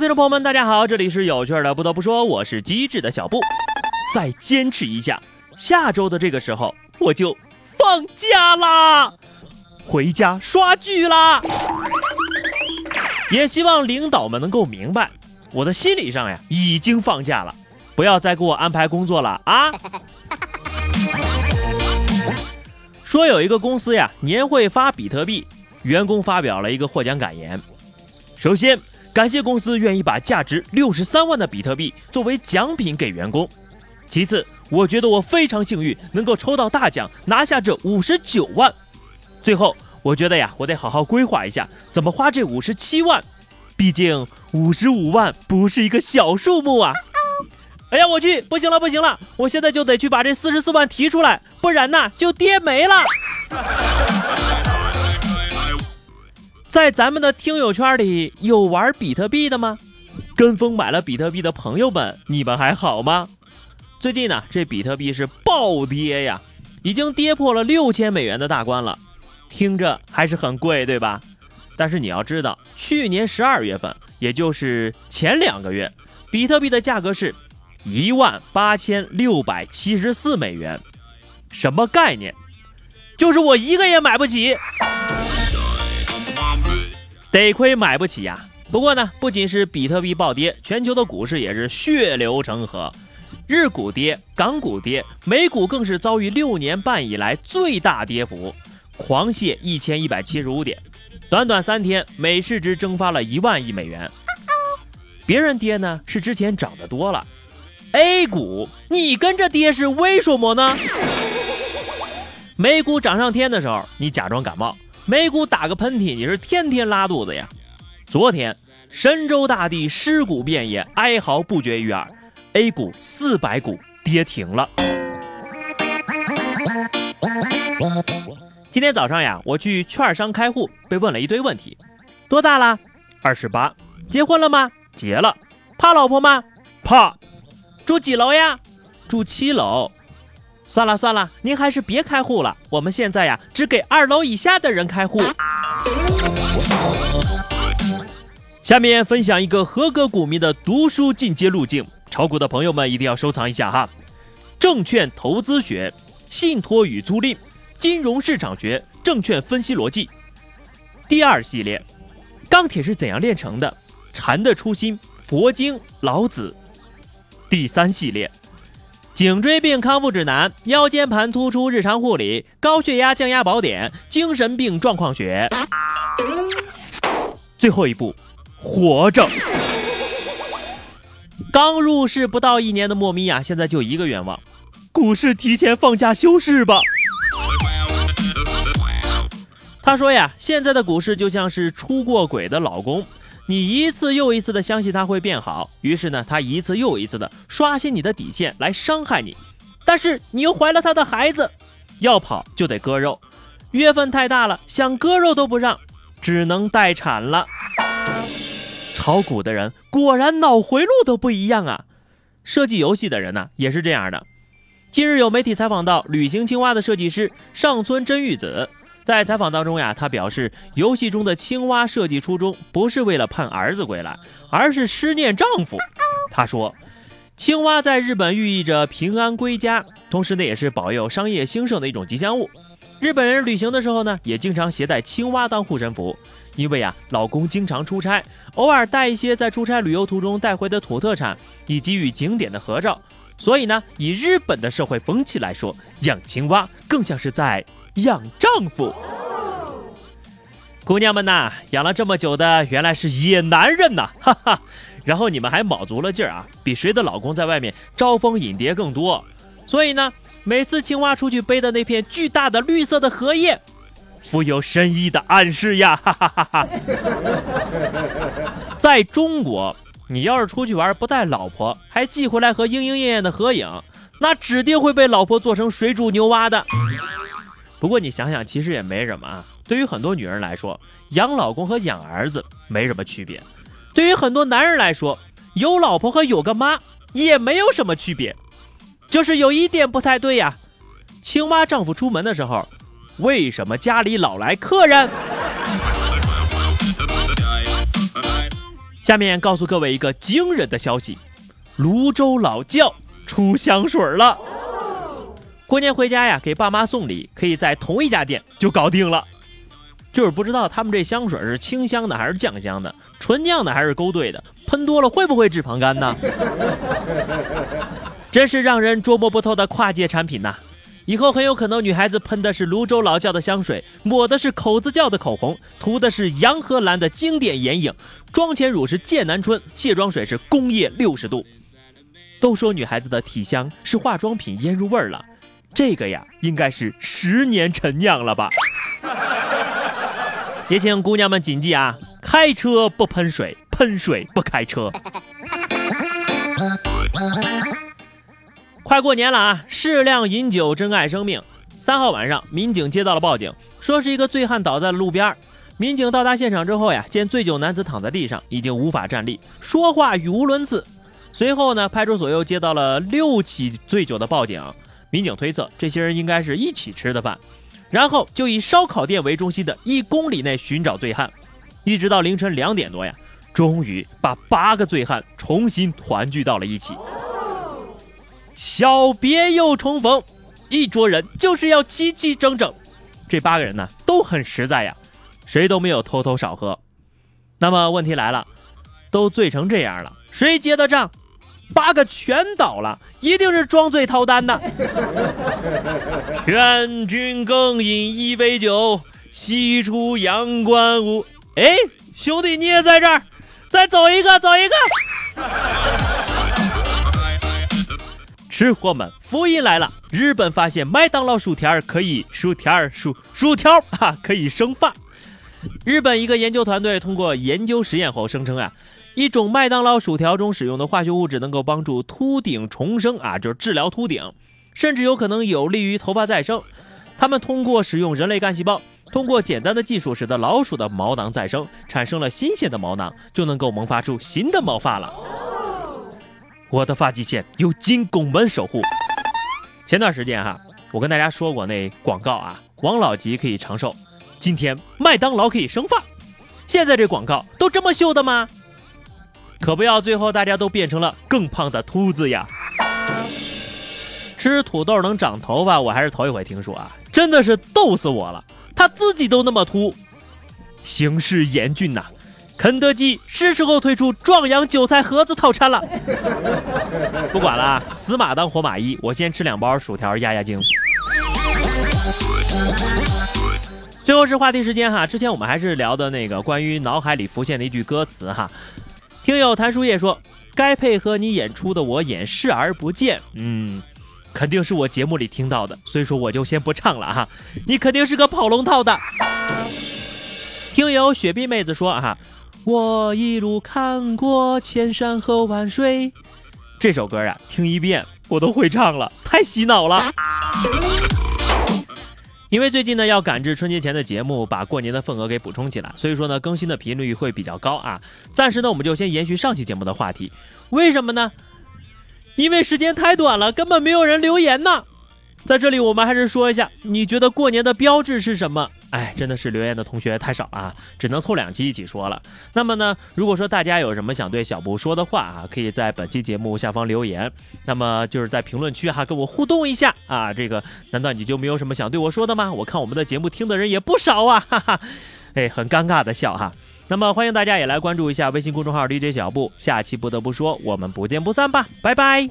听众朋友们，大家好，这里是有趣的。不得不说，我是机智的小布。再坚持一下，下周的这个时候我就放假啦，回家刷剧啦。也希望领导们能够明白，我的心理上呀已经放假了，不要再给我安排工作了啊。说有一个公司呀，年会发比特币，员工发表了一个获奖感言。首先，感谢公司愿意把价值六十三万的比特币作为奖品给员工。其次，我觉得我非常幸运，能够抽到大奖，拿下这五十九万。最后，我觉得呀，我得好好规划一下怎么花这五十七万，毕竟五十五万不是一个小数目啊。哎呀，我去，不行了，不行了，我现在就得去把这四十四万提出来，不然呢就跌没了。在咱们的听友圈里有玩比特币的吗？跟风买了比特币的朋友们，你们还好吗？最近呢，这比特币是暴跌呀，已经跌破了六千美元的大关了，听着还是很贵，对吧？但是你要知道，去年十二月份，也就是前两个月，比特币的价格是。一万八千六百七十四美元，什么概念？就是我一个也买不起，得亏买不起呀。不过呢，不仅是比特币暴跌，全球的股市也是血流成河，日股跌，港股跌，美股更是遭遇六年半以来最大跌幅，狂泻一千一百七十五点，短短三天，美市值蒸发了一万亿美元。别人跌呢，是之前涨得多了。A 股，你跟着跌是为什么呢？美股涨上天的时候，你假装感冒；美股打个喷嚏，你是天天拉肚子呀。昨天，神州大地尸骨遍野，哀嚎不绝于耳。A 股四百股跌停了。今天早上呀，我去券商开户，被问了一堆问题：多大了？二十八。结婚了吗？结了。怕老婆吗？怕。住几楼呀？住七楼。算了算了，您还是别开户了。我们现在呀，只给二楼以下的人开户。下面分享一个合格股民的读书进阶路径，炒股的朋友们一定要收藏一下哈。证券投资学、信托与租赁、金融市场学、证券分析逻辑。第二系列，钢铁是怎样炼成的？禅的初心，佛经，老子。第三系列，颈椎病康复指南、腰间盘突出日常护理、高血压降压宝典、精神病状况学。最后一步，活着。刚入市不到一年的莫咪呀，现在就一个愿望：股市提前放假休市吧。他说呀，现在的股市就像是出过轨的老公。你一次又一次的相信他会变好，于是呢，他一次又一次的刷新你的底线来伤害你，但是你又怀了他的孩子，要跑就得割肉，月份太大了，想割肉都不让，只能待产了。炒股的人果然脑回路都不一样啊，设计游戏的人呢也是这样的。近日有媒体采访到旅行青蛙的设计师上村真玉子。在采访当中呀，他表示，游戏中的青蛙设计初衷不是为了盼儿子归来，而是思念丈夫。他说，青蛙在日本寓意着平安归家，同时呢，也是保佑商业兴盛的一种吉祥物。日本人旅行的时候呢，也经常携带青蛙当护身符，因为啊，老公经常出差，偶尔带一些在出差旅游途中带回的土特产以及与景点的合照，所以呢，以日本的社会风气来说，养青蛙更像是在。养丈夫，姑娘们呐，养了这么久的原来是野男人呐，哈哈！然后你们还卯足了劲儿啊，比谁的老公在外面招蜂引蝶更多。所以呢，每次青蛙出去背的那片巨大的绿色的荷叶，富有深意的暗示呀，哈哈哈哈！在中国，你要是出去玩不带老婆，还寄回来和莺莺燕燕的合影，那指定会被老婆做成水煮牛蛙的。不过你想想，其实也没什么啊。对于很多女人来说，养老公和养儿子没什么区别；对于很多男人来说，有老婆和有个妈也没有什么区别。就是有一点不太对呀。青蛙丈夫出门的时候，为什么家里老来客人？下面告诉各位一个惊人的消息：泸州老窖出香水了。过年回家呀，给爸妈送礼，可以在同一家店就搞定了。就是不知道他们这香水是清香的还是酱香的，纯酿的还是勾兑的，喷多了会不会治膀胱呢？真是让人捉摸不透的跨界产品呐！以后很有可能女孩子喷的是泸州老窖的香水，抹的是口子窖的口红，涂的是洋河蓝的经典眼影，妆前乳是剑南春，卸妆水是工业六十度。都说女孩子的体香是化妆品腌入味儿了，这个呀应该是十年陈酿了吧？也请姑娘们谨记啊，开车不喷水，喷水不开车。快过年了啊！适量饮酒，珍爱生命。三号晚上，民警接到了报警，说是一个醉汉倒在了路边。民警到达现场之后呀，见醉酒男子躺在地上，已经无法站立，说话语无伦次。随后呢，派出所又接到了六起醉酒的报警。民警推测，这些人应该是一起吃的饭，然后就以烧烤店为中心的一公里内寻找醉汉，一直到凌晨两点多呀，终于把八个醉汉重新团聚到了一起。小别又重逢，一桌人就是要齐齐整整。这八个人呢都很实在呀，谁都没有偷偷少喝。那么问题来了，都醉成这样了，谁结的账？八个全倒了，一定是装醉逃单的。劝君更饮一杯酒，西出阳关无。哎，兄弟你也在这儿，再走一个，走一个。吃货们，福音来了！日本发现麦当劳薯条可以薯条薯薯条哈可以生发。日本一个研究团队通过研究实验后声称啊，一种麦当劳薯条中使用的化学物质能够帮助秃顶重生啊，就是治疗秃顶，甚至有可能有利于头发再生。他们通过使用人类干细胞，通过简单的技术，使得老鼠的毛囊再生，产生了新鲜的毛囊，就能够萌发出新的毛发了。我的发际线由金拱门守护。前段时间哈，我跟大家说过那广告啊，王老吉可以长寿，今天麦当劳可以生发。现在这广告都这么秀的吗？可不要最后大家都变成了更胖的秃子呀！吃土豆能长头发，我还是头一回听说啊，真的是逗死我了。他自己都那么秃，形势严峻呐。肯德基是时候推出壮阳韭菜盒子套餐了。不管了，死马当活马医，我先吃两包薯条压压惊。最后是话题时间哈，之前我们还是聊的那个关于脑海里浮现的一句歌词哈。听友谭书叶说：“该配合你演出的我演视而不见。”嗯，肯定是我节目里听到的，所以说我就先不唱了哈。你肯定是个跑龙套的。听友雪碧妹子说哈。我一路看过千山和万水，这首歌啊，听一遍我都会唱了，太洗脑了。因为最近呢要赶制春节前的节目，把过年的份额给补充起来，所以说呢更新的频率会比较高啊。暂时呢我们就先延续上期节目的话题，为什么呢？因为时间太短了，根本没有人留言呢。在这里我们还是说一下，你觉得过年的标志是什么？哎，真的是留言的同学太少啊，只能凑两期一起说了。那么呢，如果说大家有什么想对小布说的话啊，可以在本期节目下方留言。那么就是在评论区哈跟我互动一下啊。这个难道你就没有什么想对我说的吗？我看我们的节目听的人也不少啊，哈哈。哎，很尴尬的笑哈。那么欢迎大家也来关注一下微信公众号 DJ 小布。下期不得不说，我们不见不散吧，拜拜。